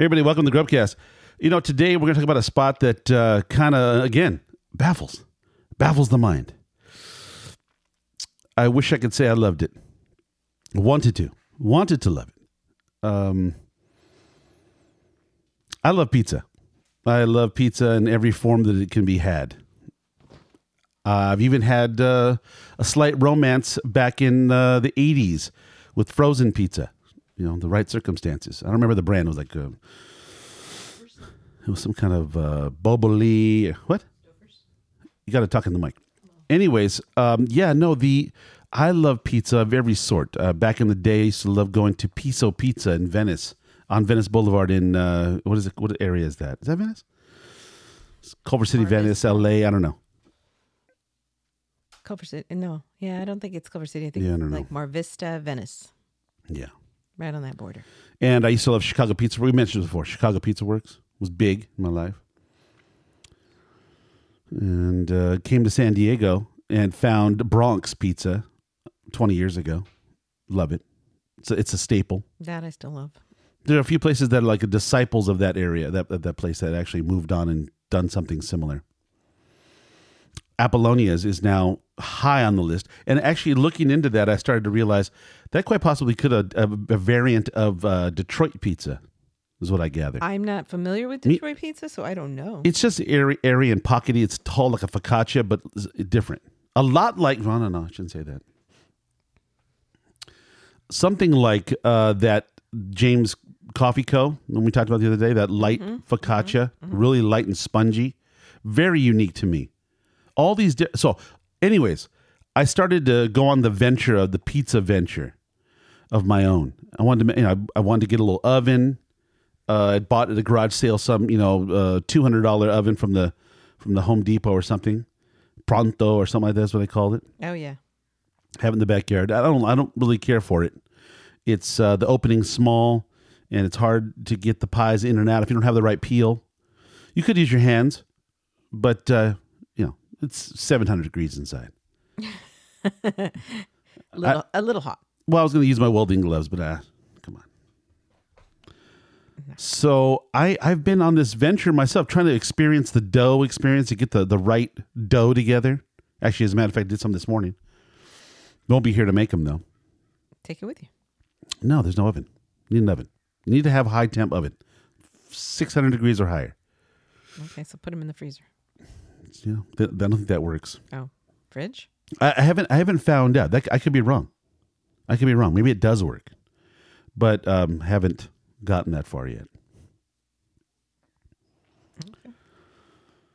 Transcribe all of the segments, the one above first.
Hey, everybody, welcome to Grubcast. You know, today we're going to talk about a spot that uh, kind of, again, baffles, baffles the mind. I wish I could say I loved it, wanted to, wanted to love it. Um, I love pizza. I love pizza in every form that it can be had. Uh, I've even had uh, a slight romance back in uh, the 80s with frozen pizza, you know, the right circumstances. I don't remember the brand. It was like, uh, it was some kind of uh, Boboli. What? You got to talk in the mic. Anyways, um, yeah, no, the I love pizza of every sort. Uh, back in the day, I used to love going to Piso Pizza in Venice on Venice Boulevard. In uh, what is it? What area is that? Is that Venice? It's Culver City, Venice, L.A. I don't know. Culver City. No, yeah, I don't think it's Culver City. I think Yeah, I it's don't know. like Mar Vista, Venice, Yeah. Right on that border. And I used to love Chicago Pizza. We mentioned it before. Chicago Pizza Works was big in my life. And uh, came to San Diego and found Bronx Pizza 20 years ago. Love it. It's a, it's a staple. That I still love. There are a few places that are like disciples of that area, that, that place that actually moved on and done something similar. Apollonia's is now high on the list. And actually, looking into that, I started to realize that quite possibly could a, a, a variant of uh, Detroit pizza, is what I gathered. I'm not familiar with Me- Detroit pizza, so I don't know. it's just airy, airy and pockety. It's tall like a focaccia, but different. A lot like, well, no, no, I shouldn't say that. Something like uh, that James Coffee Co. when we talked about the other day, that light focaccia, really light and spongy, very unique to me. All these, di- so, anyways, I started to go on the venture of the pizza venture of my own. I wanted to, you know, I, I wanted to get a little oven. Uh, I bought at a garage sale some, you know, uh, two hundred dollar oven from the from the Home Depot or something, Pronto or something like. That's what they called it oh yeah, have it in the backyard. I don't I don't really care for it. It's uh, the opening's small and it's hard to get the pies in and out if you don't have the right peel. You could use your hands, but uh, it's 700 degrees inside. a little, a little hot. Well, I was going to use my welding gloves, but uh, come on. So I I've been on this venture myself, trying to experience the dough experience to get the the right dough together. Actually, as a matter of fact, I did some this morning. Won't be here to make them though. Take it with you. No, there's no oven. You need an oven. You need to have a high temp oven, 600 degrees or higher. Okay, so put them in the freezer. You know, th- I don't think that works. Oh, fridge. I, I haven't. I haven't found out. That I could be wrong. I could be wrong. Maybe it does work, but um, haven't gotten that far yet.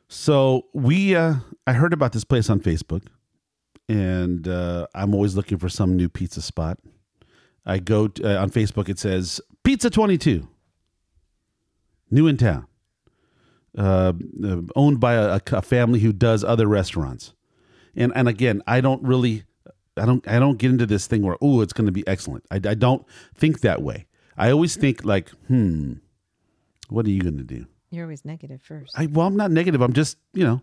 So we, uh, I heard about this place on Facebook, and uh, I'm always looking for some new pizza spot. I go to, uh, on Facebook. It says Pizza Twenty Two, new in town, uh, uh, owned by a, a family who does other restaurants. And and again, I don't really, I don't I don't get into this thing where oh it's going to be excellent. I, I don't think that way. I always think like hmm, what are you going to do? You're always negative first. I well I'm not negative. I'm just you know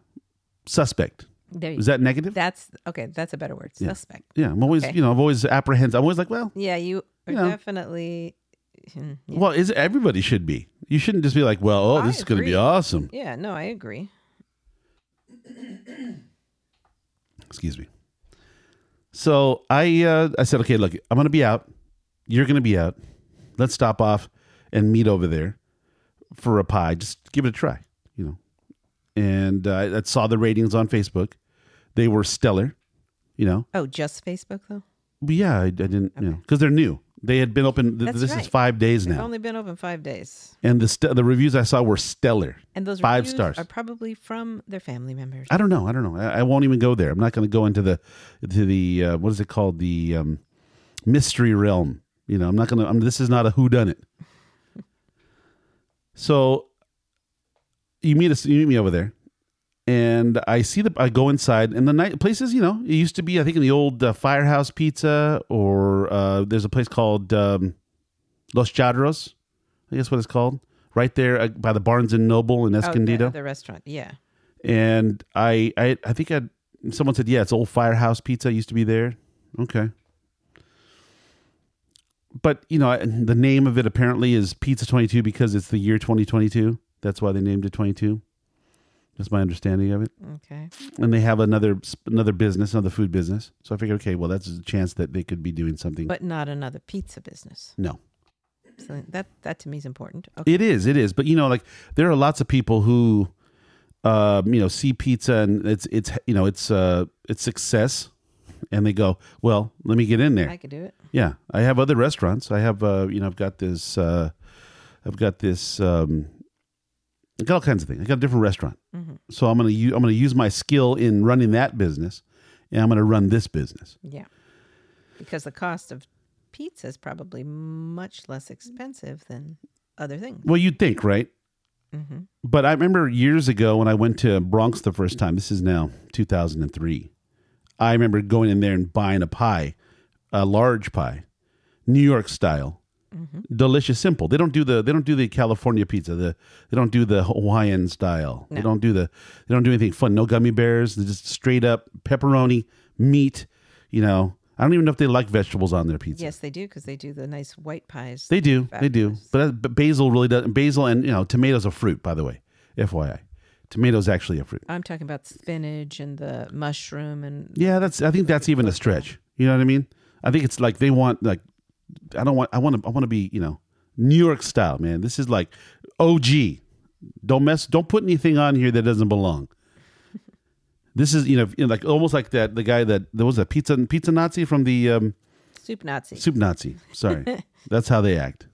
suspect. there you Is that negative? That's okay. That's a better word. Suspect. yeah, I'm always Okay. you know I'm always apprehensive. I'm always like well Yeah, you are You know. definitely. Yeah. well is everybody should be. You shouldn't just be like well oh I this is going to be awesome. yeah, no, I agree. excuse me. So I uh, I said, okay, look, I'm gonna be out. You're gonna be out. Let's stop off and meet over there for a pie. Just give it a try, you know. And uh, I saw the ratings on Facebook. They were stellar, you know. Oh, just Facebook though. But yeah, I, I didn't, you know, because they're new. They had been open. Th- That's this is five days They've now, only been open five days, and the st- the reviews I saw were stellar. and those Five reviews stars. are probably from their family members. I don't know. I don't know. I, I won't even go there. I'm not going to go into the to the uh, what is it called the um, mystery realm. You know, I'm not going to. I'm, this is not a who done it. So you meet us. You meet me over there, and I see the. I go inside, and the night places. You know, it used to be. I think in the old uh, Firehouse Pizza, or uh, there's a place called um, Los Chadros. I guess what it's called. Right there uh, by the Barnes and Noble in Oh, Escondido the, the restaurant. Yeah. and I, I, I think I, someone said, yeah, it's old Firehouse Pizza used to be there. Okay. but you know, I- the name of it apparently is Pizza 22 because it's the year 2022. That's why they named it 22. That's my understanding of it. Okay. And they have another another business, another food business. So I figured, okay, well, that's a chance that they could be doing something. But not another pizza business. no, So that that to me is important. Okay. it is, it is. But you know, like there are lots of people who, um, you know, see pizza and it's it's you know it's uh it's success, and they go, well, let me get in there. I could do it. Yeah, I have other restaurants. I have, uh, you know, I've got this, uh, I've got this, um, I got all kinds of things. I got a different restaurant, Mm-hmm. so I'm gonna use, I'm gonna use my skill in running that business, and I'm gonna run this business. Yeah. Because the cost of pizza is probably much less expensive than other things. Well, you'd think, right? Mm-hmm. But I remember years ago when I went to Bronx the first time. This is now 2003. I remember going in there and buying a pie, a large pie, New York style, Mm-hmm. delicious, simple. They don't do the they don't do the California pizza. The they don't do the Hawaiian style. They don't do the they don't do anything fun. No gummy bears. They just straight up pepperoni, meat. You know, I don't even know if they like vegetables on their pizza. Yes, they do because they do the nice white pies. They do. They do. But, uh, but basil really does. Basil and you know tomatoes are fruit. By the way, FYI, tomatoes actually a fruit. I'm talking about spinach and the mushroom and Yeah, that's. I think that's even a stretch. You know what I mean? I think it's like they want like. I don't want. I want to. I want to be. You know, New York style, man. This is like OG. Don't mess. Don't put anything on here that doesn't belong. This is you know, you know, like almost like that the guy that there was a pizza pizza Nazi from the um, soup Nazi. soup Nazi. Sorry, that's how they act.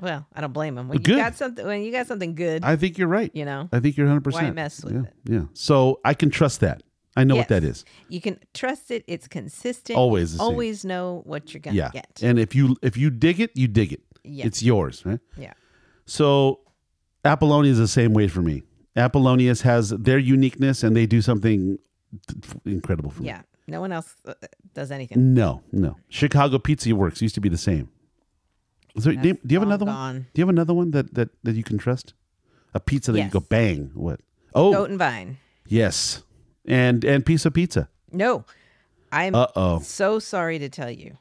Well, I don't blame them. When Good. you got something, when you got something good, I think you're right. you know, I think you're 100. percent Why mess with yeah, it? Yeah. So I can trust that. I know what that is. you can trust it. It's consistent. Always You the same. always know what you're gonna Yeah. get. And if you if you dig it, you dig it. Yeah. It's yours, right? yeah. So Apollonia is the same way for me. Apollonia's has their uniqueness and they do something incredible for me. Yeah. No one else uh, does anything. No, no. Chicago Pizza Works used to be the same. So, do, you, do you have another one? Do you have another one that, that, that you can trust? A pizza that you go bang. What? Oh, Goat and vine. yes. And and piece of pizza. No, I'm Uh oh. so sorry to tell you.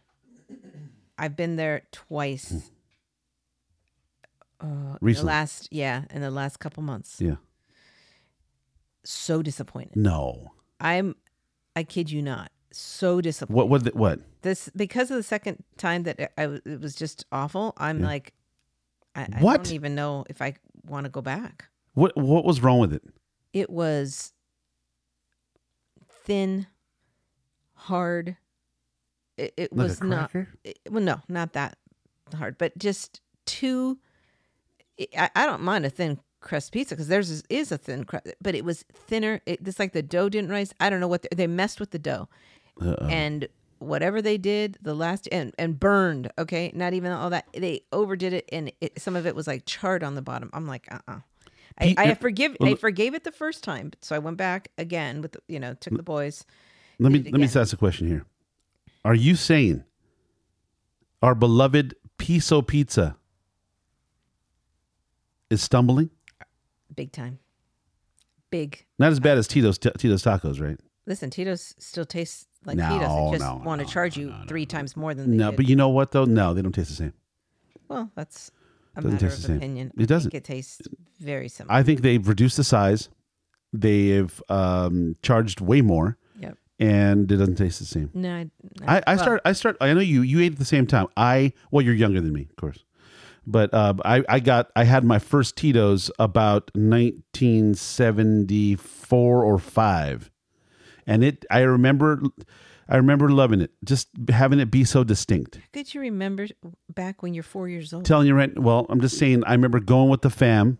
I've been there twice. Uh, the Recently. last yeah, in the last couple months. Yeah. So disappointed. No. I'm, I kid you not, so disappointed. What what what? This because of the second time that I, I, it was just awful. I'm like, I, I What? don't even know if I want to go back. What what was wrong with it? It was thin, hard. It, it Like was not. it- well, no, not that hard, but just too. I, I don't mind a thin crust pizza because theirs is, is a thin crust, but it was thinner. It, it's like the dough didn't rise. I don't know what they, they messed with the dough, Uh-oh. and whatever they did, the last and and burned. Okay, not even all that they overdid it, and it, some of it was like charred on the bottom. I'm like, uh, uh I, I forgive. well, I forgave it the first time, so I went back again with the, you know took the boys. Let me let me just ask a question here. Are you saying our beloved Piso Pizza is stumbling? Big time, big Not as bad as Tito's Tito's tacos, right? Listen, Tito's still tastes like No, Tito's. They just no, want to charge no, you no, no, three times more than they No, did. but you know what though? No, they don't taste the same. well, that's a Doesn't matter taste of the same. opinion. It doesn't. I think it tastes very similar. I think they've reduced the size. They've um, charged way more, yep. and it doesn't taste the same. No, I, I, I well, start. I start. I know you. You ate at the same time. I well, you're younger than me, of course. But uh, I, I got. I had my first Tito's about 1974 or five, and it. I remember. I remember loving it. Just having it be so distinct. Could you remember back when you're four years old? Telling you right. Well, I'm just saying. I remember going with the fam.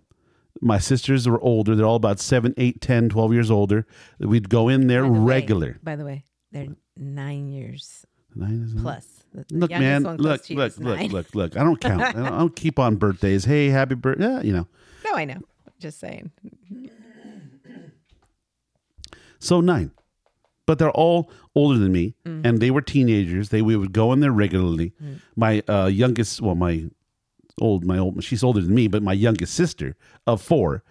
My sisters were older. They're all about 7, 8, 10, 12 years older. We'd go in there By the way- regular. by the way, they're nine years Nine is- plus. The, the Look, man. Look, close to you look, look, look, look. I don't count. I don't, I don't keep on birthdays. Hey, happy birthday. Yeah, you know. No, I know. Just saying. So nine. But they're all older than me, Mm-hmm. and they were teenagers. They we would go in there regularly. Mm. My uh, youngest, well, my old, my old, she's older than me, but my youngest sister of four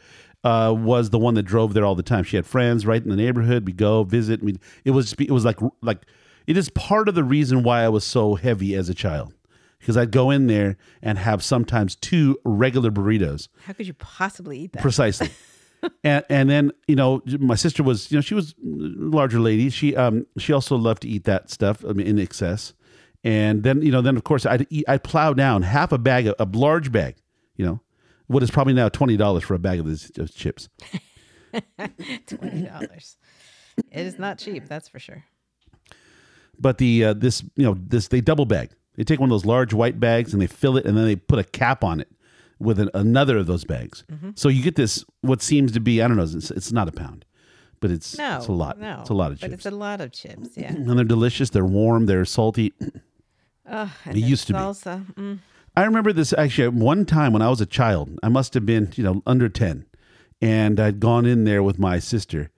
uh, was the one that drove there all the time. She had friends right in the neighborhood. We go visit. We it was it was like like It is part of the reason why I was so heavy as a child. Because I'd go in there and have sometimes two regular burritos. How could you possibly eat that? Precisely. and and then, you know, my sister was, you know, she was a larger lady. She um she also loved to eat that stuff I mean, in excess. And then, you know, then of course I'd eat, I'd plow down half a bag, a large bag, you know, what is probably now twenty dollars for a bag of these those chips. Twenty dollars. it is not cheap, that's for sure. But the uh, this you know this they double bag. They take one of those large white bags and they fill it, and then they put a cap on it with an, another of those bags. Mm-hmm. So you get this what seems to be I don't know. It's, it's not a pound, but it's No, it's a lot. No, It's a lot of chips. But it's a lot of chips. Yeah. and they're delicious. They're warm. They're salty. Oh, and It used to be. Mm. I remember this actually one time when I was a child. I must have been, you know, under 10. And I'd gone in there with my sister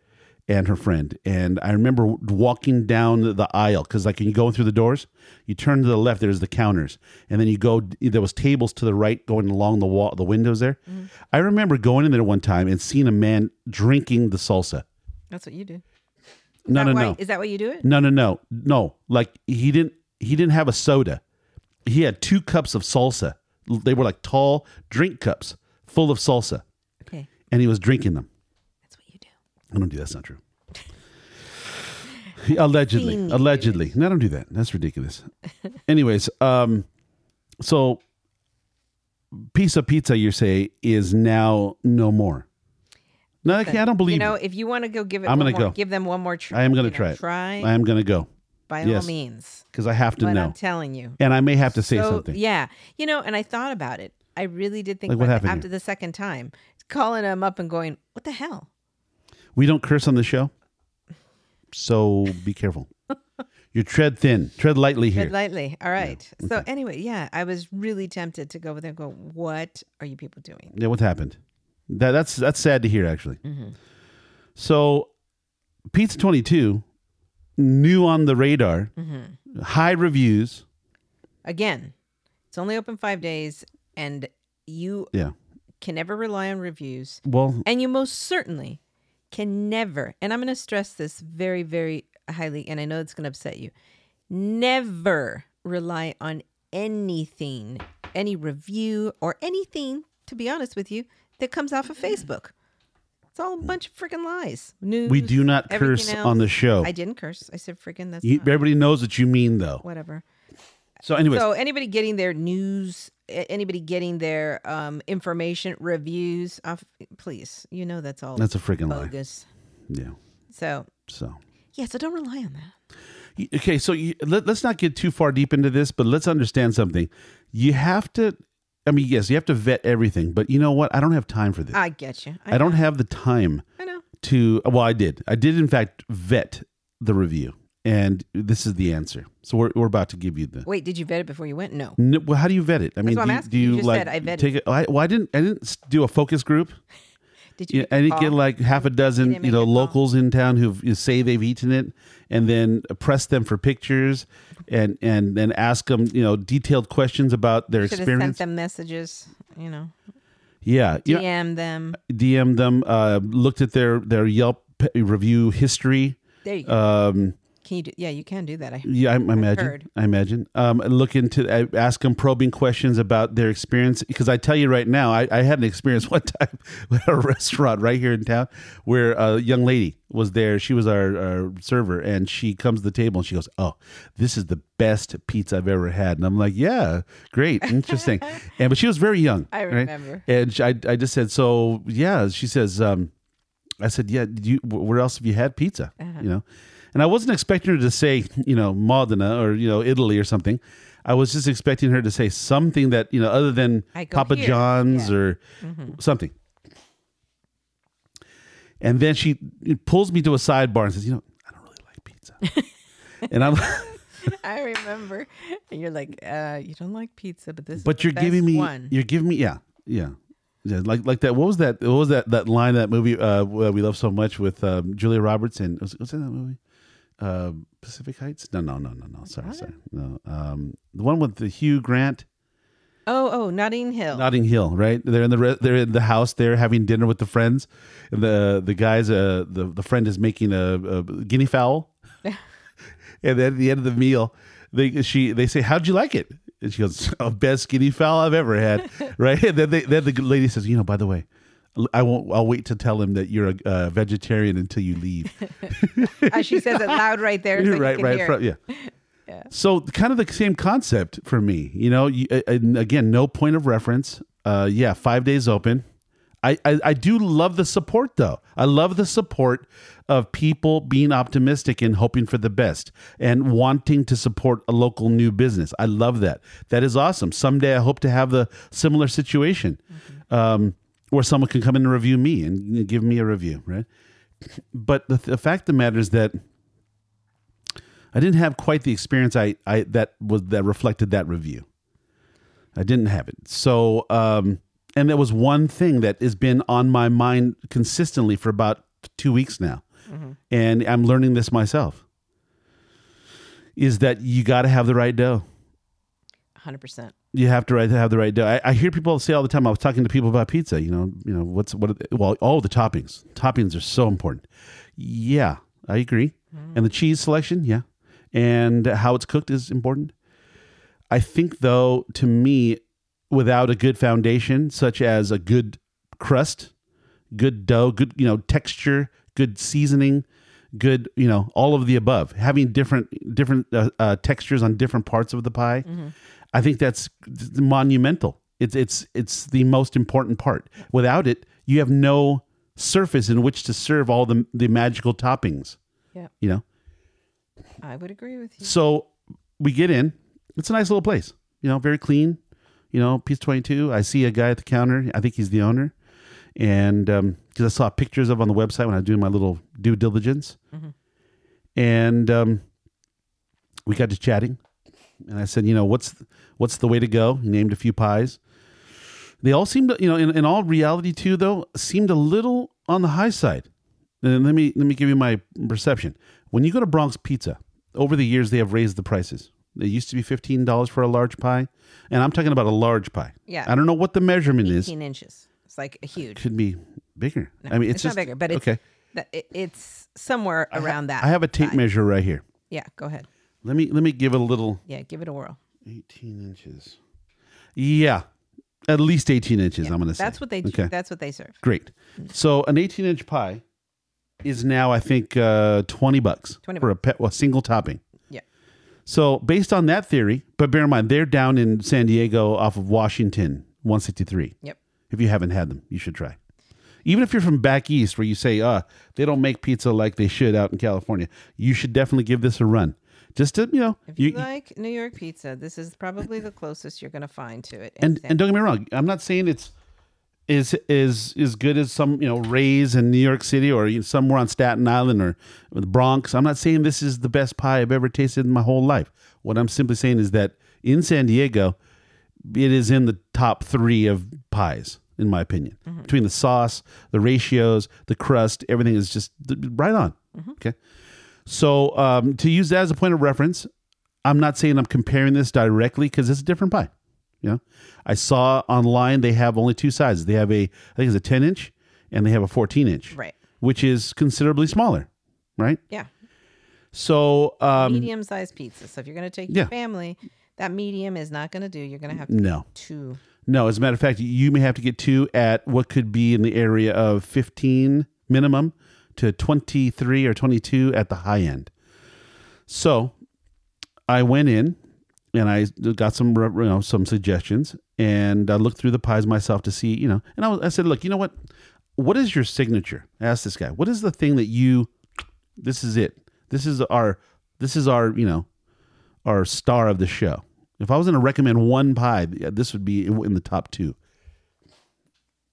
and her friend. And I remember walking down the aisle because, like, when you go through the doors, you turn to the left, there's the counters. And then you go, there was tables to the right going along the wall, the windows there. Mm. I remember going in there one time and seeing a man drinking the salsa. That's what you do. No, Is no, that why- no. Is that what you do it? No, no, no, no. Like he didn't. He didn't have a soda. He had two cups of salsa. They were like tall drink cups full of salsa, Okay, and he was drinking them. that's what you do. I don't do. that. That's not true. Allegedly, allegedly. No, I don't do that. That's ridiculous. Anyways, um, so pizza pizza, you say, is now no more. No, I, I don't believe You know, it. if you want to go give it, I'm gonna more, go. give them one more try. I am going to try it. Try I am going to go by yes. all means. because I have to But know, I'm telling you. and I may have to say so, something. Yeah, you know, and I thought about it. I really did think Like, what happened after the second time, calling them up and going, "What the hell?" We don't curse on the show, so be careful. You tread thin, tread lightly here. Tread lightly. All right. So anyway, yeah, I was really tempted to go over there and go, "What are you people doing?" yeah, what happened? That, that's that's sad to hear, actually. Mm-hmm. So, Pizza Twenty Two, new on the radar, Mm-hmm. high reviews. Again, it's only open five days, and you Yeah. can never rely on reviews. Well, And you most certainly can never, and I'm going to stress this very, very highly, and I know it's going to upset you, never rely on anything, any review or anything, to be honest with you, that comes off of Facebook. It's all a bunch of freaking lies. News. we do not curse else. on the show. I didn't curse. I said freaking. That's You- everybody knows what you mean, though. whatever. So, anyways, So anybody getting their news, anybody getting their um, information, reviews, off, please, you know that's all that's a freaking lie. Yeah. So So. yeah, so don't rely on that. Okay, so you, let, let's not get too far deep into this, but let's understand something. You have to, I mean, yes, you have to vet everything, but you know what? I don't have time for this. I get you. I don't have the time I know. to, well, I did. I did, in fact, vet the review, and this is the answer. So we're, we're about to give you the. Wait, did you vet it before you went? No. No, well, how do you vet it? I mean, do, I'm asking. do You you, like said I vetted. take it? I, well, I didn't. I didn't do a focus group. Did you? Yeah, I didn't get like half a dozen, you know, a call? locals in town who you say they've eaten it, and then press them for pictures, and and then ask them, you know, detailed questions about their Should have sent them messages. You know, Yeah, yeah. DM them. DM them. Uh, looked at their their Yelp review history. There you go. Um, can you do? Yeah, you can do that. I, yeah, I, I imagine. heard. I imagine. Um, look into. I ask them probing questions about their experience because I tell you right now, I, I had an experience one time at a restaurant right here in town where a young lady was there. She was our, our server, and she comes to the table and she goes, "Oh, this is the best pizza I've ever had." And I'm like, "Yeah, great, interesting." and but she was very young. I right? remember. And she, I I just said, "So yeah." She says, um, I said, "Yeah, you where else have you had pizza?" Uh-huh. You know, and I wasn't expecting her to say, you know, Modena or you know Italy or something. I was just expecting her to say something that you know other than Papa here. John's Yeah. or Mm-hmm. something. And then she pulls me to a sidebar and says, "You know, I don't really like pizza." and I'm, I remember. And you're like, uh, you don't like pizza, but this. but you're giving me, one. you're giving me, yeah, yeah. Yeah, like like that. What was that? What was that? That line that movie uh, we love so much with um, Julia Roberts and was, that that movie? Uh, Pacific Heights? No, no, no, no, no. Sorry, sorry. No, um, the one with the Hugh Grant, Oh, oh, Notting Hill. Notting Hill. Right? They're in the re- they're in the house. They're having dinner with the friends, and the the guys uh the the friend is making a, a guinea fowl. and then at the end of the meal, they she they say, "How'd you like it?" And she goes, "Oh, best guinea fowl I've ever had." right? And then they, then the lady says, "You know, by the way." I won't. I'll wait to tell him that you're a uh, vegetarian until you leave. Uh, she says it loud right there. So right, right, it. yeah. So kind of the same concept for me, you know. You, and again, no point of reference. Uh, yeah, five days open. I, I I do love the support though. I love the support of people being optimistic and hoping for the best and wanting to support a local new business. I love that. That is awesome. Someday I hope to have the similar situation um, where someone can come in and review me and give me a review, right? But the, the fact of the matter is that I didn't have quite the experience I, I that was that reflected that review. I didn't have it. So, um, and there was one thing that has been on my mind consistently for about two weeks now, and I'm learning this myself. Is that you got to have the right dough. 100%. You have to right have the right dough. I, I hear people say all the time. I was talking to people about pizza. You know, you know what's what? Well, all the toppings. Toppings are so important. Yeah, I agree. And the cheese selection, yeah, and how it's cooked is important. I think though, to me, without a good foundation, such as a good crust, good dough, good you know texture, good seasoning, good you know all of the above, having different different uh, uh, textures on different parts of the pie, I think that's monumental. It's it's it's the most important part. Without it, you have no surface in which to serve all the the magical toppings. Yeah. You know. I would agree with you. So we get in. It's a nice little place. You know, very clean. You know, piece twenty two. I see a guy at the counter. I think he's the owner, and because I saw pictures of on the website when I was doing my little due diligence, and um, we got to chatting, and I said, you know, what's what's the way to go? He named a few pies. They all seemed, to, you know, in, in all reality too, though, seemed a little on the high side. And let me let me give you my perception. When you go to Bronx Pizza, over the years they have raised the prices. It used to be fifteen dollars for a large pie, and I'm talking about a large pie. Yeah. I don't know what the measurement is. 18 inches. It's like a huge. It Could be bigger. I mean, it's, it's just not bigger, but it's okay. it's somewhere around that. I have a tape size. measure right here. Yeah, go ahead. Let me let me give it a little. Yeah, give it a whirl. Eighteen inches. Yeah, at least eighteen inches. I'm going to say That's what they Okay. that's what they serve. Great. So an 18 inch pie is now, I think, uh, 20 bucks 20 for a, pe- a single topping. Yeah. So based on that theory, but bear in mind they're down in San Diego off of Washington 163. Yep. If you haven't had them, you should try. Even if you're from back east where you say, uh, they don't make pizza like they should out in California, you should definitely give this a run. Just to, you know, If you, you, like New York pizza, this is probably the closest you're going to find to it. and and don't get me wrong, I'm not saying it's is is as good as some you know Rays in New York City or you know, somewhere on Staten Island or the Bronx. I'm not saying this is the best pie I've ever tasted in my whole life. What I'm simply saying is that in San Diego, it is in the top three of pies in my opinion. Mm-hmm. Between the sauce, the ratios, the crust, everything is just right on. Mm-hmm. Okay. So um, to use that as a point of reference, I'm not saying I'm comparing this directly because it's a different pie. You know, I saw online they have only two sizes. They have a I think it's a 10 inch and they have a 14 inch, Right. which is considerably smaller, right? Yeah. So um, Medium sized pizza. So if you're going to take yeah. your family, that medium is not going to do. You're going to have to no, two. no. As a matter of fact, you may have to get two at what could be in the area of 15 minimum to 23 or 22 at the high end. So I went in and I got some you know some suggestions and I looked through the pies myself to see you know and I, was, I said look you know what? What is your signature? I asked this guy what is the thing that you this is it. This is our this is our you know our star of the show. If I was going to recommend one pie this would be in the top two.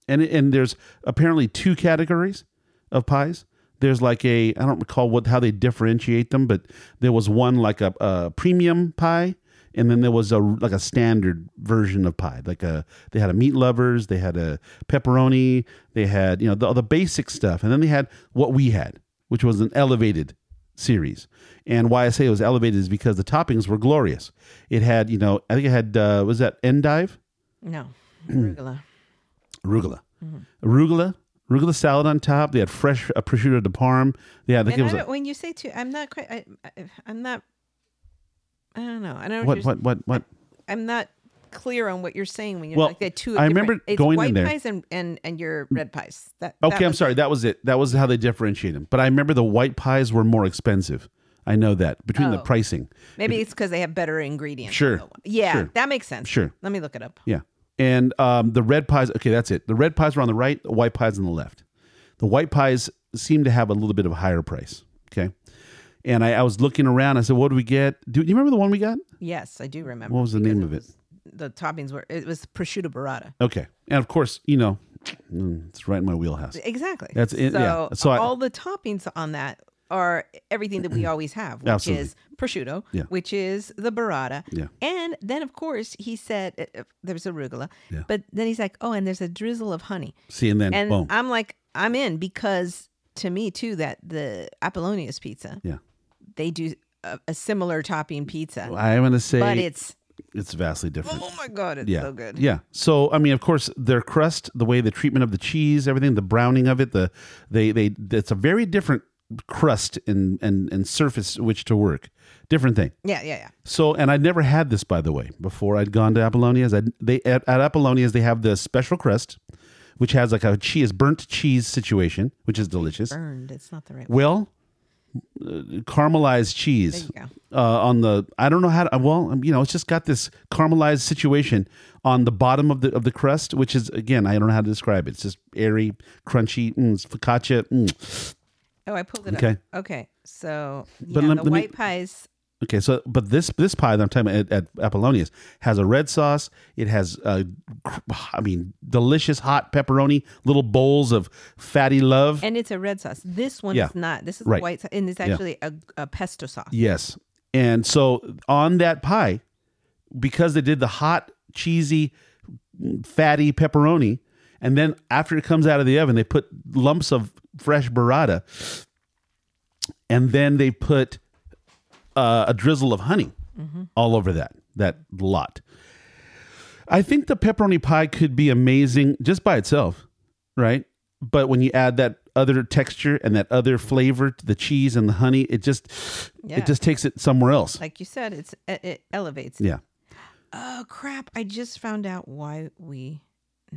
And and there's apparently two categories of pies. There's like a I don't recall what how they differentiate them, but there was one like a, a premium pie, and then there was a like a standard version of pie. Like a they had a meat lovers, they had a pepperoni, they had you know the, the basic stuff, and then they had what we had, which was an elevated series. And why I say it was elevated is because the toppings were glorious. It had you know I think it had uh, was that endive No. Arugula. arugula, arugula, arugula salad on top. They had fresh uh, prosciutto de parm. Yeah, I think And it was a, don't, when you say two, I'm not quite. I, I, I'm not. I don't know. I don't. know what, what, what, what? I'm not clear on what you're saying when you're Well, like the two. I remember it's going in white there. pies and, and and your red pies. That, that Okay, I'm was sorry. That was it. That was how they differentiate them. But I remember the white pies were more expensive. I know that between the Oh. pricing. Maybe it's because they have better ingredients. Sure, Yeah, sure. that makes sense. Sure. Let me look it up. Yeah. And um, the red pies, okay, that's it. The red pies are on the right, the white pies on the left. The white pies seem to have a little bit of a higher price. Okay. And I, I was looking around. I said, what do we get? Do you remember the one we got? Yes, I do remember. What was the name of it? was- The toppings were. It was prosciutto burrata. Okay. And of course, you know, mm, it's right in my wheelhouse. Exactly. That's it, So, yeah. So I- all the toppings on that are everything that we always have, which Absolutely. is prosciutto, Yeah. which is the burrata, Yeah. and then of course he said uh, uh, there's arugula, Yeah. but then he's like, oh, and there's a drizzle of honey, See, and then and boom. I'm like, I'm in because to me too that the Apollonia's pizza, yeah. they do a, a similar topping pizza, I'm going to say but it's it's vastly different. oh my god, it's yeah. so good. Yeah. So I mean, of course, their crust, the way the treatment of the cheese, everything, the browning of it, the they they it's a very different crust and and and surface which to work. Different thing. yeah, yeah, yeah. So, and I'd never had this, by the way, before I'd gone to Apollonia's. I, they at, at Apollonia's they have the special crust, which has like a cheese burnt cheese situation, which is delicious. Burned. It's not the right. Well, uh, caramelized cheese uh, on the. I don't know how to. Well, um, you know, it's just got this caramelized situation on the bottom of the of the crust, which is again, I don't know how to describe it. It's just airy, crunchy, mm, focaccia. Mm. Oh, I pulled it Okay. up. Okay, so yeah, But let- the let me- white pies. Okay, so but this this pie that I'm talking about at, at Apollonia's has a red sauce. It has, uh, cr- I mean, delicious hot pepperoni, little bowls of fatty love. And it's a red sauce. This one Yeah. is not. This is Right. white, and it's actually a, a pesto sauce. Yes. And so on that pie, because they did the hot, cheesy, fatty pepperoni, and then after it comes out of the oven, they put lumps of fresh burrata, and then they put uh, a drizzle of honey all over that that lot. I think the pepperoni pie could be amazing just by itself, right? But when you add that other texture and that other flavor to the cheese and the honey, it just Yeah. it just takes it somewhere else. Like you said, it's it, it elevates. Yeah. Oh crap! I just found out why we.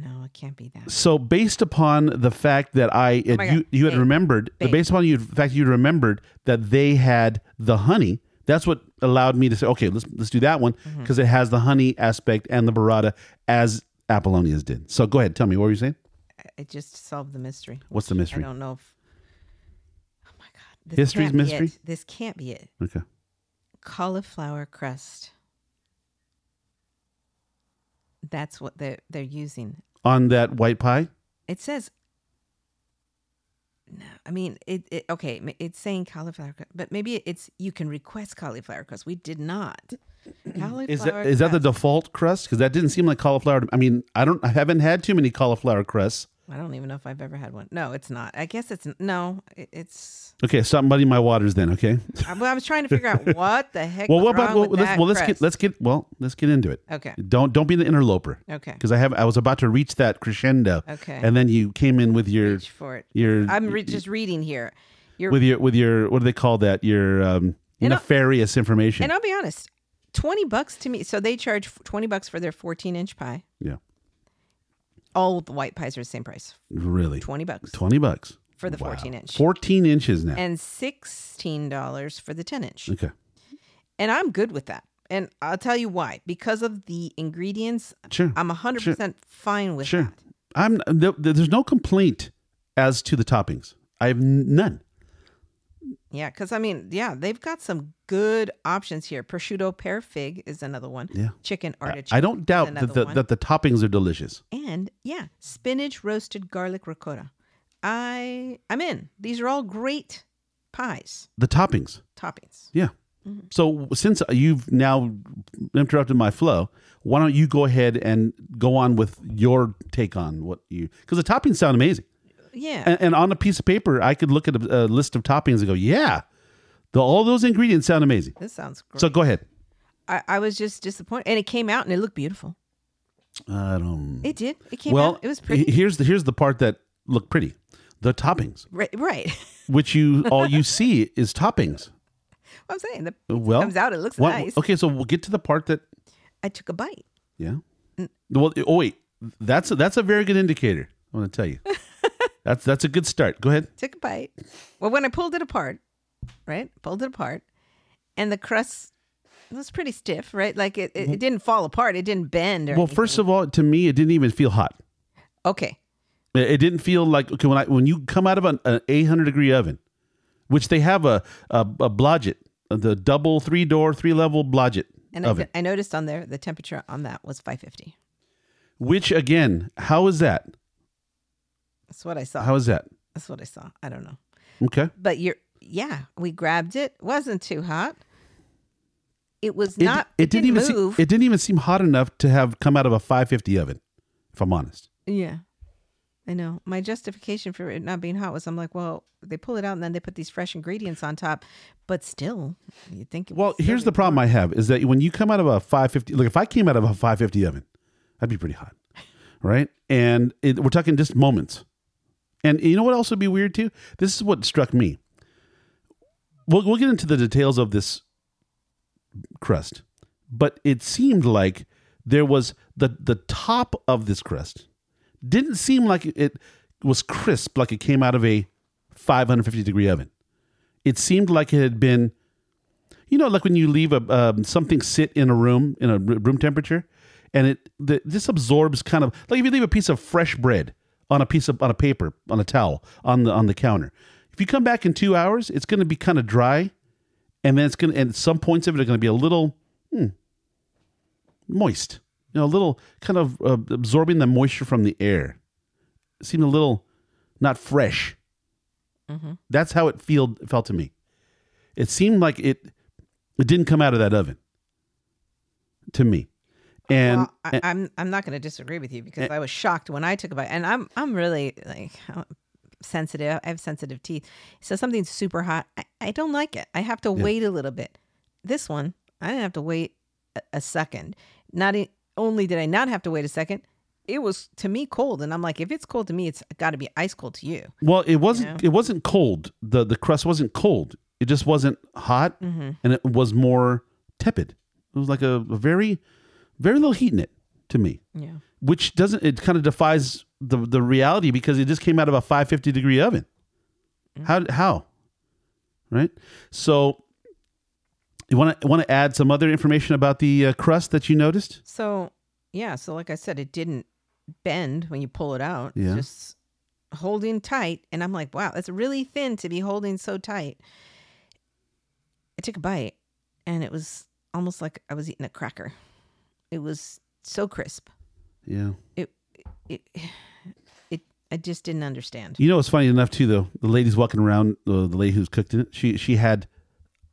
No, it can't be that. So based upon the fact that I Oh you you had Babe. remembered Babe. based upon you the fact you remembered that they had the honey, that's what allowed me to say okay, let's let's do that one Mm-hmm. because it has the honey aspect and the burrata as Apollonia's did. So go ahead, tell me what were you saying? It just solved the mystery. What's the mystery? I don't know if. Oh my god! This History's mystery? it. This can't be it. Okay. Cauliflower crust. That's what they're they're using. On that white pie? It says. No, I mean it, it. Okay, it's saying cauliflower, crust, but maybe it's you can request cauliflower crust. We did not. Cauliflower Is that is that the default crust? Because that didn't seem like cauliflower. I mean, I don't. I haven't had too many cauliflower crusts. I don't even know if I've ever had one. No, it's not. I guess it's no. it- It's. Okay, something muddy my waters then. Okay. I, well, I was trying to figure out what the heck. Well, what about well, let's well let's get let's get well let's get into it. Okay. Don't don't be the interloper. Okay. Because I have I was about to reach that crescendo. Okay. And then you came in with your Reach for it. your I'm re- just reading here. You're, with your with your what do they call that? Your um, nefarious information. and I'll be honest, twenty bucks to me. So they charge twenty bucks for their fourteen inch pie. yeah. All the white pies are the same price, Really. twenty bucks Twenty bucks for the Wow. fourteen inch, Fourteen inches now. and sixteen dollars for the ten inch. okay. And I'm good with that. And I'll tell you why. Because of the ingredients, Sure. I'm hundred percent fine with Sure. that. I'm th- th- there's no complaint as to the toppings. I have none. Yeah, because I mean, yeah, they've got some good options here. Prosciutto pear fig is another one. Yeah. Chicken artichoke. I don't doubt that the, one. that the toppings are delicious. and yeah, spinach roasted garlic ricotta. I I'm in. These are all great pies The toppings. toppings. Yeah. Mm-hmm. So since you've now interrupted my flow, why don't you go ahead and go on with your take on what you because the toppings sound amazing. Yeah, And, and on a piece of paper, I could look at a, a list of toppings and go, yeah, the, all those ingredients sound amazing. this sounds great. So go ahead. I, I was just disappointed, and it came out and it looked beautiful. I don't. It did. It came well, out. It was pretty. Here's the here's the part that looked pretty. The toppings, Right, right. which you all you see is toppings. I'm saying the Well, comes out. It looks what- nice. Okay, so we'll get to the part that I took a bite. yeah. Well, oh wait, that's a, that's a very good indicator. I want to tell you. that's that's a good start. Go ahead. Took a bite. Well, when I pulled it apart, right? Pulled it apart, and the crust was pretty stiff, right? Like it, it, it didn't fall apart. It didn't bend. Or Well, first of all, to me, it didn't even feel hot. okay. It it didn't feel like okay when I when you come out of an, an 800 degree oven, which they have a a, a Blodgett, the double three door three level Blodgett And I, oven. I noticed on there the temperature on that was 550. Which again, how is that? That's what I saw. How was that? That's what I saw. I don't know. Okay. But you're yeah, we grabbed it. wasn't too hot. It was It, not. it, didn't, even move. seem, it didn't even seem hot enough to have come out of a 550 oven, if I'm honest. Yeah. I know. My justification for it not being hot was I'm like, well, they pull it out and then they put these fresh ingredients on top, but still, you think. It Well, here's the problem warm. I have is that when you come out of a 550, like if I came out of a 550 oven, that'd be pretty hot, right? And it, we're talking just moments. And you know what else would be weird too? This is what struck me. We'll, we'll get into the details of this crust, but it seemed like there was the the top of this crust didn't seem like it was crisp, like it came out of a 550 degree oven. It seemed like it had been you know, like when you leave a um, something sit in a room in a room temperature, and it the, this absorbs kind of like if you leave a piece of fresh bread on a piece of on a paper on a towel on the on the counter. If you come back in two hours, it's going to be kind of dry, and then it's going to and some points of it are going to be a little hmm, moist. You know, a little kind of uh, absorbing the moisture from the air. It seemed a little not fresh. Mm-hmm. That's how it feel, felt to me. It seemed like it it didn't come out of that oven to me. And, well, I, I'm I'm not going to disagree with you because I was shocked when I took a bite, and I'm I'm really like sensitive. I have sensitive teeth, so something's super hot. I, I don't like it. I have to wait a little bit. This one, I didn't have to wait a, a second. Not only did I not have to wait a second, it was to me cold, and I'm like, if it's cold to me, it's got to be ice cold to you. well, it wasn't know? it wasn't cold. The the crust wasn't cold. It just wasn't hot Mm-hmm. and it was more tepid. It was like a, a very very little heat in it to me. Yeah. Which doesn't it kind of defies the the reality because it just came out of a 550 degree oven. How how? Right? So you want to want to add some other information about the uh, crust that you noticed? So yeah, so like I said, it didn't bend when you pull it out. Yeah. Just holding tight. And I'm like, wow, that's really thin to be holding so tight. I took a bite and it was almost like I was eating a cracker. It was so crisp. Yeah. It it it I just didn't understand. You know what's funny enough too though? The lady's walking around. Uh, the lady who's cooked in it. She she had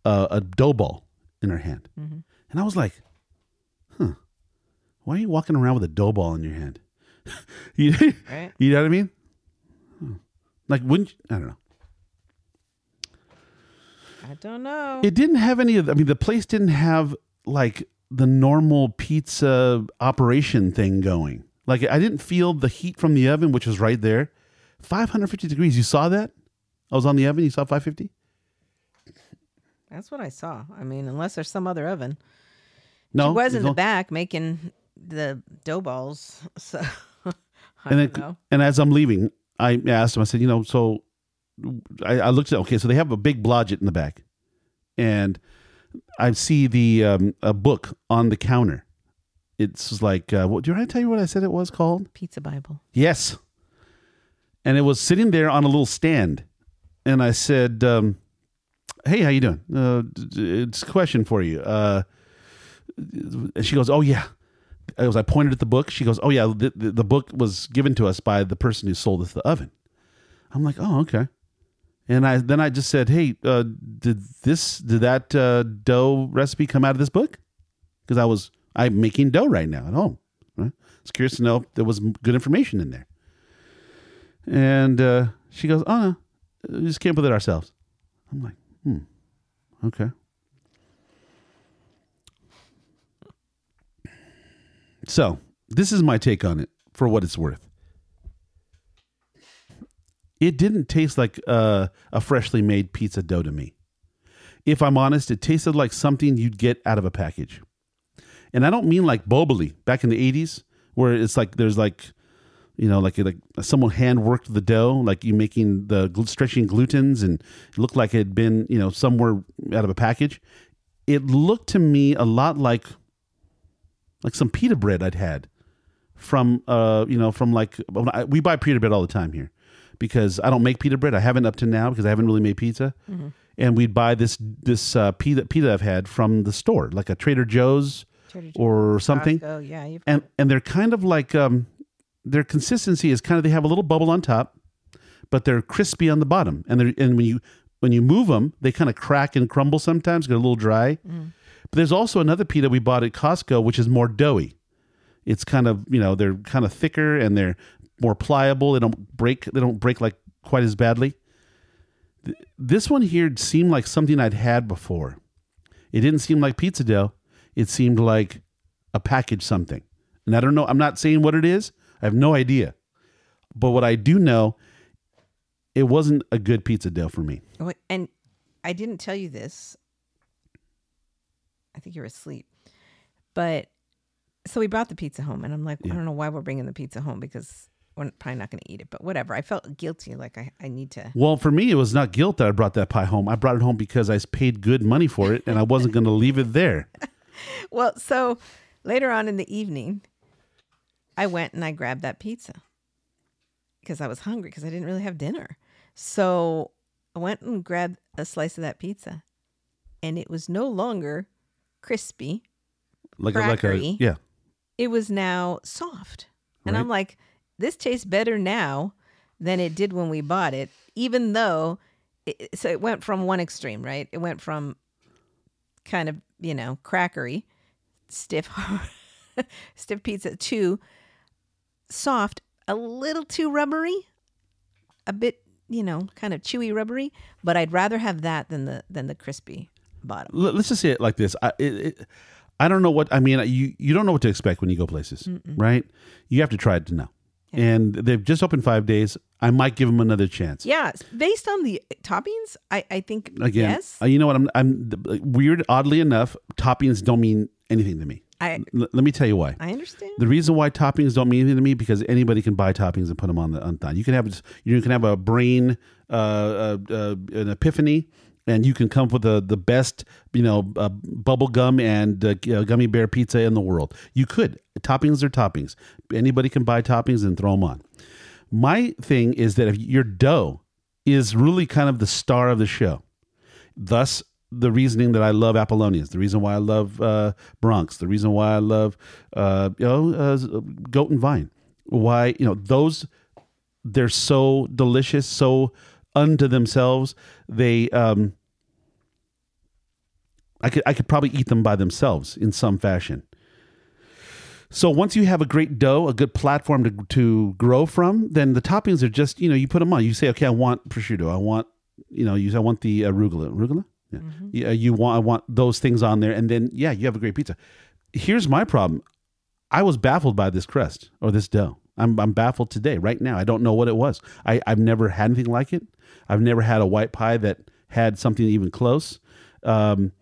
uh, a dough ball in her hand, Mm-hmm. and I was like, "Huh? Why are you walking around with a dough ball in your hand?" you, Right? you know what I mean? Like wouldn't you- I don't know. I don't know. It didn't have any of. The, I mean, the place didn't have like the normal pizza operation thing going. Like I didn't feel the heat from the oven, which was right there, 550 degrees. You saw that? I was on the oven. You saw 550. That's what I saw. I mean, unless there's some other oven. No, she was in the back making the dough balls. So I and don't then, know. and as I'm leaving, I asked him. I said, you know, so I, I looked at okay, so they have a big blodgett in the back, and I see the um, a book on the counter. It's like, uh, what, do I tell you what I said it was called? Pizza Bible. Yes. And it was sitting there on a little stand. And I said, um, Hey, how you doing? Uh, it's a question for you. Uh, and she goes, Oh, yeah. As I pointed at the book, she goes, Oh, yeah, the, the, the book was given to us by the person who sold us the oven. I'm like, Oh, okay. And I then I just said, Hey, uh, did this, did that uh, dough recipe come out of this book? Because I was, I'm making dough right now at home. Right? I was curious to know if there was good information in there. And uh, she goes, "Oh no, we just came up with it ourselves." I'm like, "Hmm, okay." So this is my take on it, for what it's worth. It didn't taste like uh, a freshly made pizza dough to me. If I'm honest, it tasted like something you'd get out of a package. And I don't mean like Boboli back in the 80s, where it's like there's like, you know, like like someone hand worked the dough, like you making the stretching glutens, and it looked like it had been, you know, somewhere out of a package. It looked to me a lot like like some pita bread I'd had from uh you know from like we buy pita bread all the time here because I don't make pita bread. I haven't up to now because I haven't really made pizza. And we'd buy this this uh, pita pita I've had from the store, like a Trader Joe's Trader or something. Costco, yeah, you've And and they're kind of like um their consistency is kind of they have a little bubble on top, but they're crispy on the bottom. And they and when you when you move them, they kind of crack and crumble sometimes, get a little dry. But there's also another pita we bought at Costco, which is more doughy. It's kind of you know they're kind of thicker and they're more pliable. They don't break. They don't break like quite as badly. This one here seemed like something I'd had before. It didn't seem like pizza dough. It seemed like a package something. And I don't know. I'm not saying what it is. I have no idea. But what I do know, it wasn't a good pizza dough for me. Oh, and I didn't tell you this. I think you were asleep. But so we brought the pizza home, and I'm like, I don't know why we're bringing the pizza home because we're probably not going to eat it. But whatever. I felt guilty, like I, I need to. Well, for me, it was not guilt that I brought that pie home. I brought it home because I paid good money for it, and I wasn't going to leave it there. Well, so later on in the evening, I went and I grabbed that pizza because I was hungry because I didn't really have dinner. So I went and grabbed a slice of that pizza, and it was no longer crispy. Like a, like a yeah. It was now soft. And Right. I'm like, this tastes better now than it did when we bought it, even though it, so it went from one extreme, right? It went from kind of, you know, crackery, stiff stiff pizza to soft, a little too rubbery, a bit, you know, kind of chewy rubbery, but I'd rather have that than the than the crispy bottom. Let's just say it like this. I, it, it, I don't know what I mean. You you don't know what to expect when you go places, right? You have to try it to know. And they've just opened five days. I might give them another chance. Yeah, based on the toppings, I I think Again, yes. uh, you know what? I'm I'm weird. Oddly enough, toppings don't mean anything to me. I L- let me tell you why. I understand. The reason why toppings don't mean anything to me because anybody can buy toppings and put them on the on thigh. You can have you can have a brain uh, uh, uh, an epiphany, and you can come up with the the best you know uh, bubble gum and uh, uh, gummy bear pizza in the world. You could toppings are toppings. Anybody can buy toppings and throw them on. My thing is that if your dough is really kind of the star of the show, thus the reasoning that I love Apollonia's, the reason why I love uh, Bronx, the reason why I love uh, you know uh, Goat and Vine, why you know those they're so delicious, so unto themselves. They um, I could I could probably eat them by themselves in some fashion. So once you have a great dough, a good platform to to grow from, then the toppings are just you know you put them on. You say, okay, I want prosciutto, I want you know you I want the arugula, arugula. Yeah. yeah, you want I want those things on there, and then yeah, you have a great pizza. Here's my problem: I was baffled by this crust or this dough. I'm I'm baffled today, right now. I don't know what it was. I I've never had anything like it. I've never had a white pie that had something even close. Um,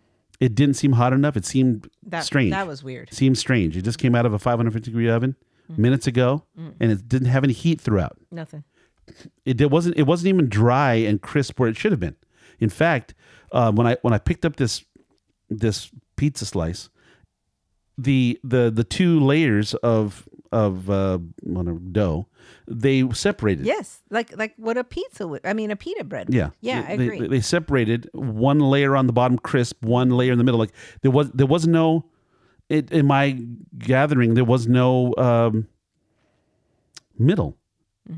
it didn't seem hot enough. It seemed That strange. that was weird. seemed strange. It just came out of a 550 degree oven minutes ago, and it didn't have any heat throughout. Nothing. It, it wasn't. It wasn't even dry and crisp where it should have been. In fact, uh, when I when I picked up this this pizza slice, the the the two layers of of uh, well, dough they separated. Yes, like like what a pizza would. I mean, a pita bread. would. Yeah, Yeah, They- I agree. They, separated one layer on the bottom, crisp, one layer in the middle. Like there was there was no, it, in my gathering, there was no um, middle.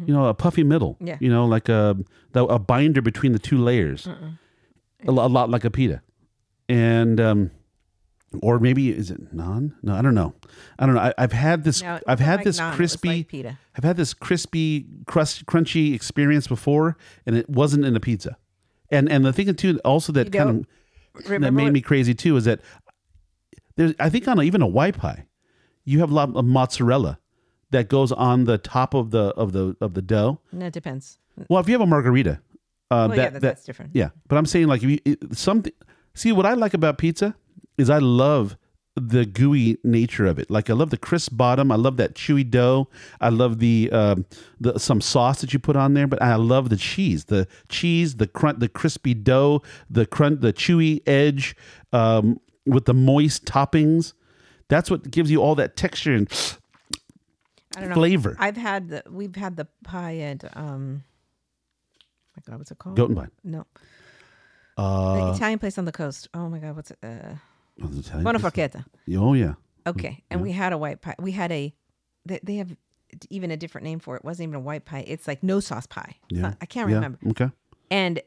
You know, a puffy middle. Mm-hmm. Yeah. You know, like a the, a binder between the two layers. A, a lot like a pita, and um, or maybe is it naan? No, I don't know. I don't know. I, I've had this. No, I've had like this naan, crispy. like pita. I've had this crispy, crust, crunchy experience before, and it wasn't in a pizza. And and the thing too, also that You kind of that made what- me crazy too is that there's I think on a, even a white pie, you have a lot of mozzarella that goes on the top of the of the of the dough. No, it depends. Well, if you have a margherita, uh, Well, that, yeah, that, that that's different. yeah. But I'm saying like if you something. See what I like about pizza is I love the gooey nature of it. Like I love the crisp bottom. I love that chewy dough. I love the um, the some sauce that you put on there. But I love the cheese, the cheese, the crunch, the crispy dough, the crunch, the chewy edge um, with the moist toppings. That's what gives you all that texture and I don't know. flavor. I've had the we've had the pie at um. My God, what's it called? Goat and Vine. No, Uh, the Italian place on the coast. Oh my God, what's it? Uh, oh, Buona Oh yeah. Okay, and we had a white pie. We had a. They, they have even a different name for it. It wasn't even a white pie. It's like no sauce pie. Yeah. not- I can't Yeah. remember. Okay. And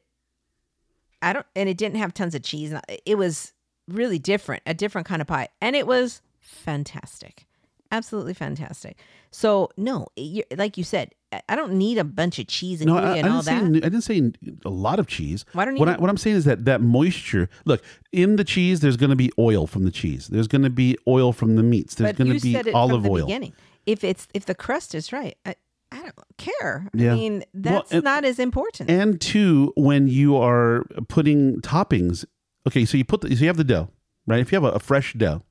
I don't. And it didn't have tons of cheese. It was really different, a different kind of pie, and it was fantastic, absolutely fantastic. So no, like you said, I- don't need a bunch of cheese and No, I, I and all say that. I didn't say a lot of cheese. Why don't you What, I, what I'm saying is that that moisture. Look, in the cheese, there's going to be oil from the cheese. There's going to be oil from the meats. There's going to be said it olive oil. beginning. If it's if the crust is right, I, I don't care. Yeah. I mean, that's and- not as important. And two, when you are putting toppings, okay, so you put the, so you have the dough, right? If you have a, a fresh dough,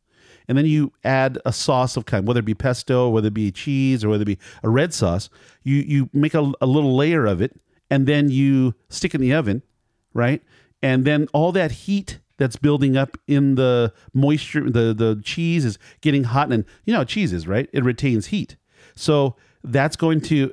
and then you add a sauce of kind, whether it be pesto, whether it be cheese, or whether it be a red sauce, you you make a, a little layer of it, and then you stick in the oven, right? And then all that heat that's building up in the moisture, the the cheese is getting hot, and you know cheese is, right? It retains heat, so that's going to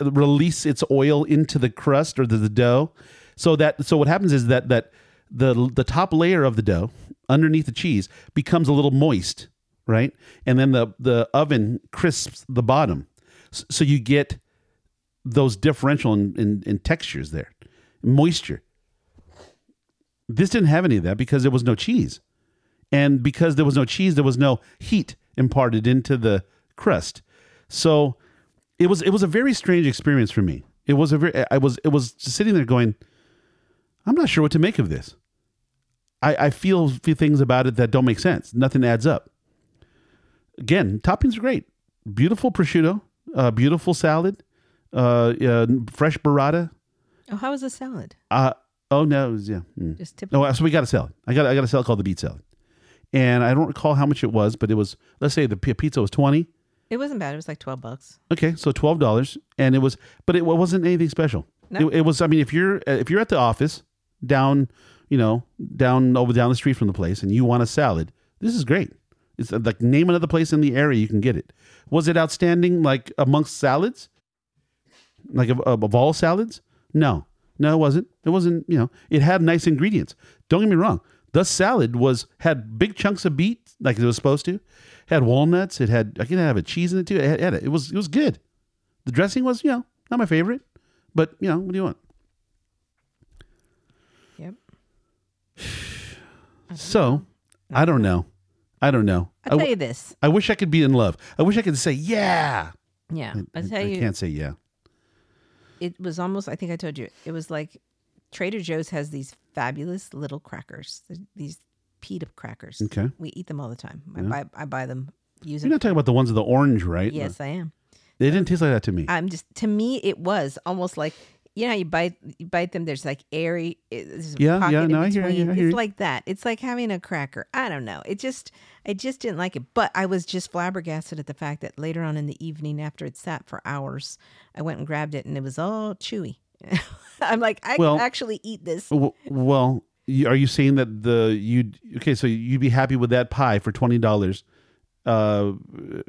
release its oil into the crust or the, the dough. So that so what happens is that that the the top layer of the dough underneath the cheese becomes a little moist, right? And then the the oven crisps the bottom, so you get those differential in, in, in textures there, moisture. This didn't have any of that because there was no cheese, and because there was no cheese, there was no heat imparted into the crust. So it was it was a very strange experience for me. It was a very I was it was sitting there going, I'm not sure what to make of this. I, I feel a few things about it that don't make sense. Nothing adds up. Again, toppings are great. Beautiful prosciutto, uh, beautiful salad, uh, uh, fresh burrata. oh, how was the salad? Uh, oh no, it was, yeah. mm. Just typical. No, so we got a salad. I got I got a salad called the beet salad, and I don't recall how much it was, but it was let's say the pizza was twenty. It wasn't bad. It was like twelve bucks. Okay, so twelve dollars, and it was, but it wasn't anything special. No. It, it was. I mean, if you're if you're at the office down, you know, down over down the street from the place, and you want a salad, this is great. It's uh, like name another place in the area you can get it. Was it outstanding? Like amongst salads, like of, of, all salads? No, no, it wasn't. It wasn't. You know, it had nice ingredients. Don't get me wrong. The salad was had big chunks of beet like it was supposed to. Had walnuts. It had I can have a cheese in it too. It had, had it. It was it was good. The dressing was you know not my favorite, but you know what do you want? Yep. So I don't know. I don't know. I, I'll tell w- you this. I wish I could be in love. I wish I could say yeah. Yeah. I, I'll tell I you, can't say yeah. it was almost, I think I told you, it was like Trader Joe's has these fabulous little crackers, th- these pita crackers. Okay. We eat them all the time. I, buy, I buy them, use You're them. not talking about the ones with the orange, right? Yes, I am. They didn't taste like that to me. I'm just, to me, it was almost like, you know, you bite, you bite them. There's like airy, there's Yeah, yeah, no, I hear you. I hear It's like that. It's like having a cracker. I don't know. It just, I just didn't like it. But I was just flabbergasted at the fact that later on in the evening, after it sat for hours, I went and grabbed it and it was all chewy. I'm like, I Well- can actually eat this. Well, are you saying that the you okay? So you'd be happy with that pie for twenty dollars? Uh,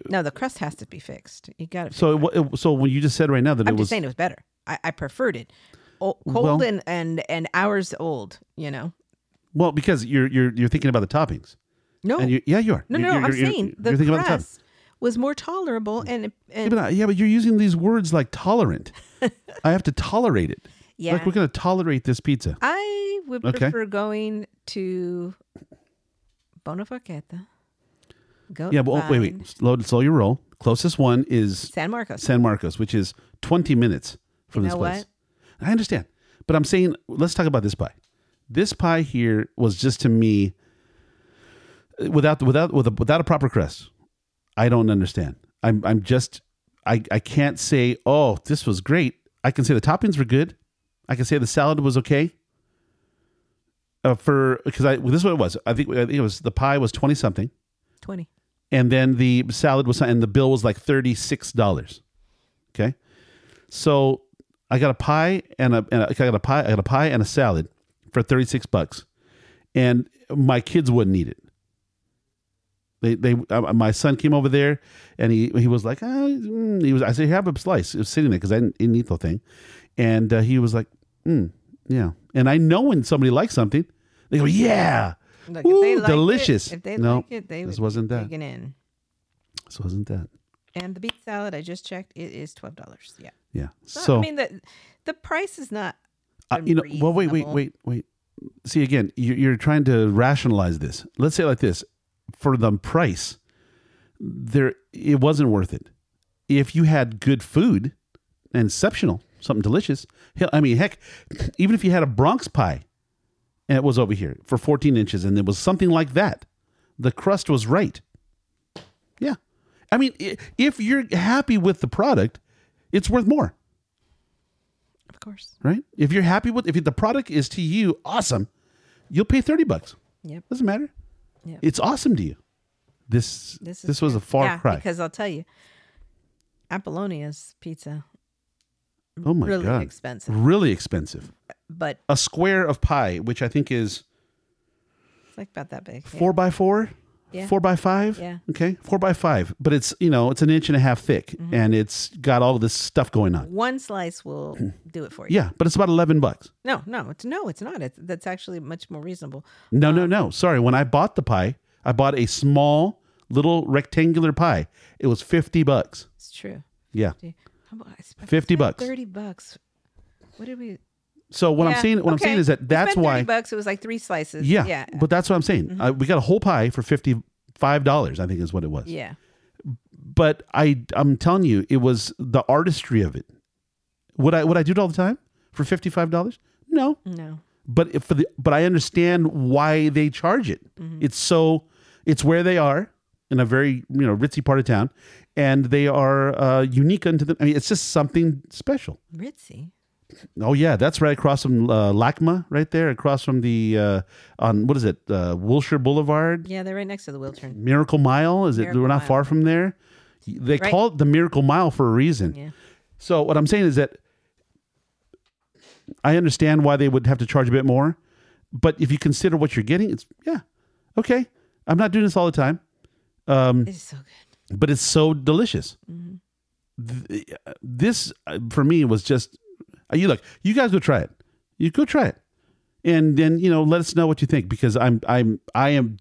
No, the crust has to be fixed. You got it. so it, so when you just said right now that I'm it just was saying it was better. I, I preferred it. O- cold Well- and, and and hours old. You know. well because you're you're you're thinking about the toppings. No, And you, yeah, you are. no, You're- no. you're- I'm you're- saying the the crust was more tolerable and Yeah but, I- yeah, but you're using these words like tolerant. I have to tolerate it. yeah. Like we're going to tolerate this pizza. I would Okay. prefer going to Bona Go Yeah, but oh, wait, wait. Slow, slow your roll. Closest one is San Marcos. San Marcos, which is 20 minutes from this place. I understand. But I'm saying, let's talk about this pie. This pie here was just to me, without without with a, without a proper crust. I don't understand. I'm I'm just I I can't say oh this was great. I can say the toppings were good. I can say the salad was okay. Uh, for because I this is what it was. I think I think it was the pie was twenty something, Twenty. and then the salad was and the bill was like thirty six dollars. Okay, so I got a pie and a, and a I got a pie I got a pie and a salad for thirty six bucks, and my kids wouldn't eat it. They they uh, my son came over there and he he was like ah, mm," he was I said have a slice. It was sitting there because I didn't, didn't eat the thing, and uh, he was like mm, yeah. And I know when somebody likes something, they go yeah. Look, Ooh, if they delicious. It, if they No, like it, they this wasn't that. So wasn't that And the beet salad, I just checked, it is twelve dollars. Yeah. yeah? So, So I mean the the price is not. Uh, you know, well, wait, wait, wait, wait. See, again, you're, you're trying to rationalize this. Let's say like this: for the price, there it wasn't worth it. If you had good food, and exceptional, something delicious. Hell, I mean, heck, even if you had a Bronx pie, and it was over here for 14 inches, and it was something like that, the crust was right. Yeah, I mean, if you're happy with the product, it's worth more Of course. right? If you're happy with if the product is to you awesome, you'll pay 30 bucks. Yep. Doesn't matter. Yep. It's awesome to you. This This this, was a far yeah, cry. Because I'll tell you, Apollonia's pizza oh my really god. expensive, Really expensive. but A square of pie, which I think is it's like about that big. yeah. four by four, Yeah. four by five. Yeah. Okay, four by five, but it's you know it's an inch and a half thick, Mm-hmm. and it's got all of this stuff going on. One slice will do it for you. Yeah, but it's about eleven bucks. No, no, it's no, it's not. It's that's actually much more reasonable. No, no, no. Sorry. When I bought the pie, I bought a small little rectangular pie. It was fifty bucks. It's true. Yeah. How about I spent- 50 spent bucks. Thirty bucks. What did we? So what I'm saying, what I'm saying is that that's spent 30 why. bucks. It was like three slices. Yeah, yeah, Mm-hmm. but that's what I'm saying. Uh, we got a whole pie for fifty five dollars. I think is what it was. yeah. But I, I'm telling you, it was the artistry of it. Would I, would I do it all the time for fifty five dollars? No, No, but if for the, but I understand why they charge it. Mm-hmm. It's so, it's where they are in a very you know ritzy part of town, and they are uh, unique unto them. I mean, it's just something special. ritzy. Oh yeah, that's right across from uh, LACMA, right there across from the uh, on what is it, uh, Wilshire Boulevard, Yeah, they're right next to the Wiltern. Miracle Mile. Is it? We're not Mile. far from there. They Right. call it the Miracle Mile for a reason. Yeah. So what I'm saying is that I understand why they would have to charge a bit more, but if you consider what you're getting, it's yeah, okay. I'm not doing this all the time, um, It is so good. but it's so delicious. Mm-hmm. Th- This uh, for me was just you look. You guys go try it. You go try it, and then you know let us know what you think because I'm I'm I am.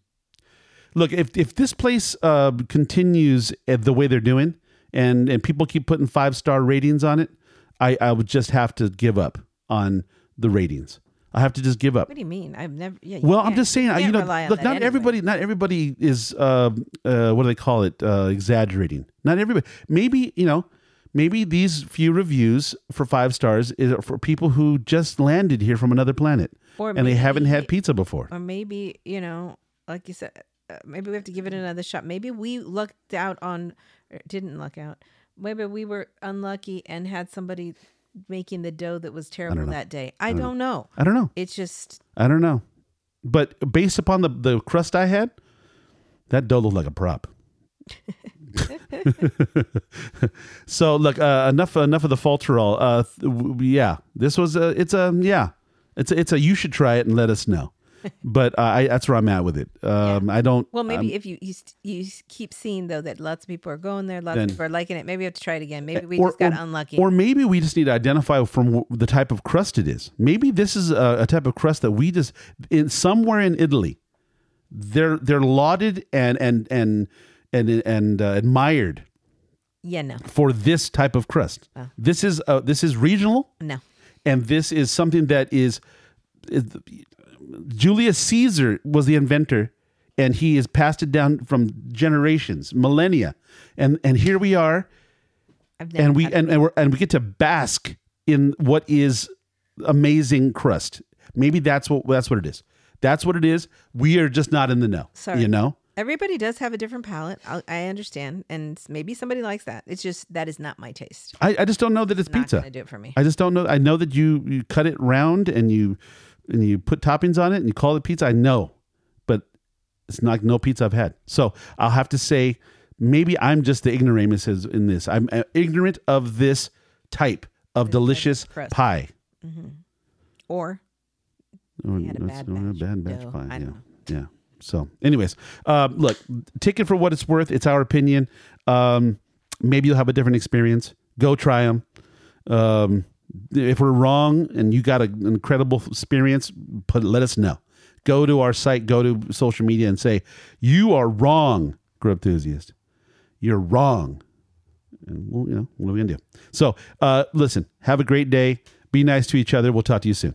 Look, if if this place uh, continues the way they're doing, and and people keep putting five star ratings on it, I I would just have to give up on the ratings. I have to just give up. What do you mean? I've never. Yeah. Well, I'm just saying, you I- you know, look, not anyway. everybody, not everybody is, uh, uh, what do they call it? Uh, exaggerating. Not everybody. Maybe you know, maybe these few reviews for five stars is for people who just landed here from another planet Or and they haven't had pizza before. Or maybe you know, like you said, uh, maybe we have to give it another shot. Maybe we lucked out on, or didn't luck out. Maybe we were unlucky and had somebody making the dough that was terrible know. that day. I don't know. I don't know. It's just I don't know. But based upon the the crust I had, that dough looked like a prop. so look, uh, enough enough of the falterall. Uh, th- yeah, this was a it's a yeah, it's a, it's a you should try it and let us know. but uh, I that's where I'm at with it. Um, I don't. well, maybe if you you, st- you keep seeing though that lots of people are going there, lots Then- of people are liking it. Maybe we have to try it again. Maybe we or, just got or- unlucky. Or maybe we just need to identify from w- the type of crust it is. Maybe this is a, a type of crust that we just in somewhere in Italy, they're they're lauded and and and and and uh, admired yeah, no, for this type of crust. This is uh, this is regional, no. and this is something that is, is Julius Caesar was the inventor, and he has passed it down from generations, millennia, and and here we are and we and, and, we're, and we get to bask in what is amazing crust. Maybe that's what that's what it is. That's what it is. We are just not in the know. Sorry. You know? Everybody does have a different palate. I, I understand, and maybe somebody likes that. It's just that is not my taste. I, I just don't know that it's pizza. do it for me. I just don't know. I know that you you cut it round and you and you put toppings on it and you call it pizza. I know, but it's not no pizza I've had. So I'll have to say maybe I'm just the ignoramus in this. I'm uh, ignorant of this type of delicious pie. or Or had a bad batch bad batch pie. Yeah, don't yeah. So, anyways, um, look, take it for what it's worth. It's our opinion. Um, maybe you'll have a different experience. Go try them. Um, if we're wrong and you got an incredible experience, put let us know. Go to our site, go to social media, and say you are wrong, grill enthusiast. You're wrong. And well, you know what are we gonna do? So, uh, listen. Have a great day. Be nice to each other. We'll talk to you soon.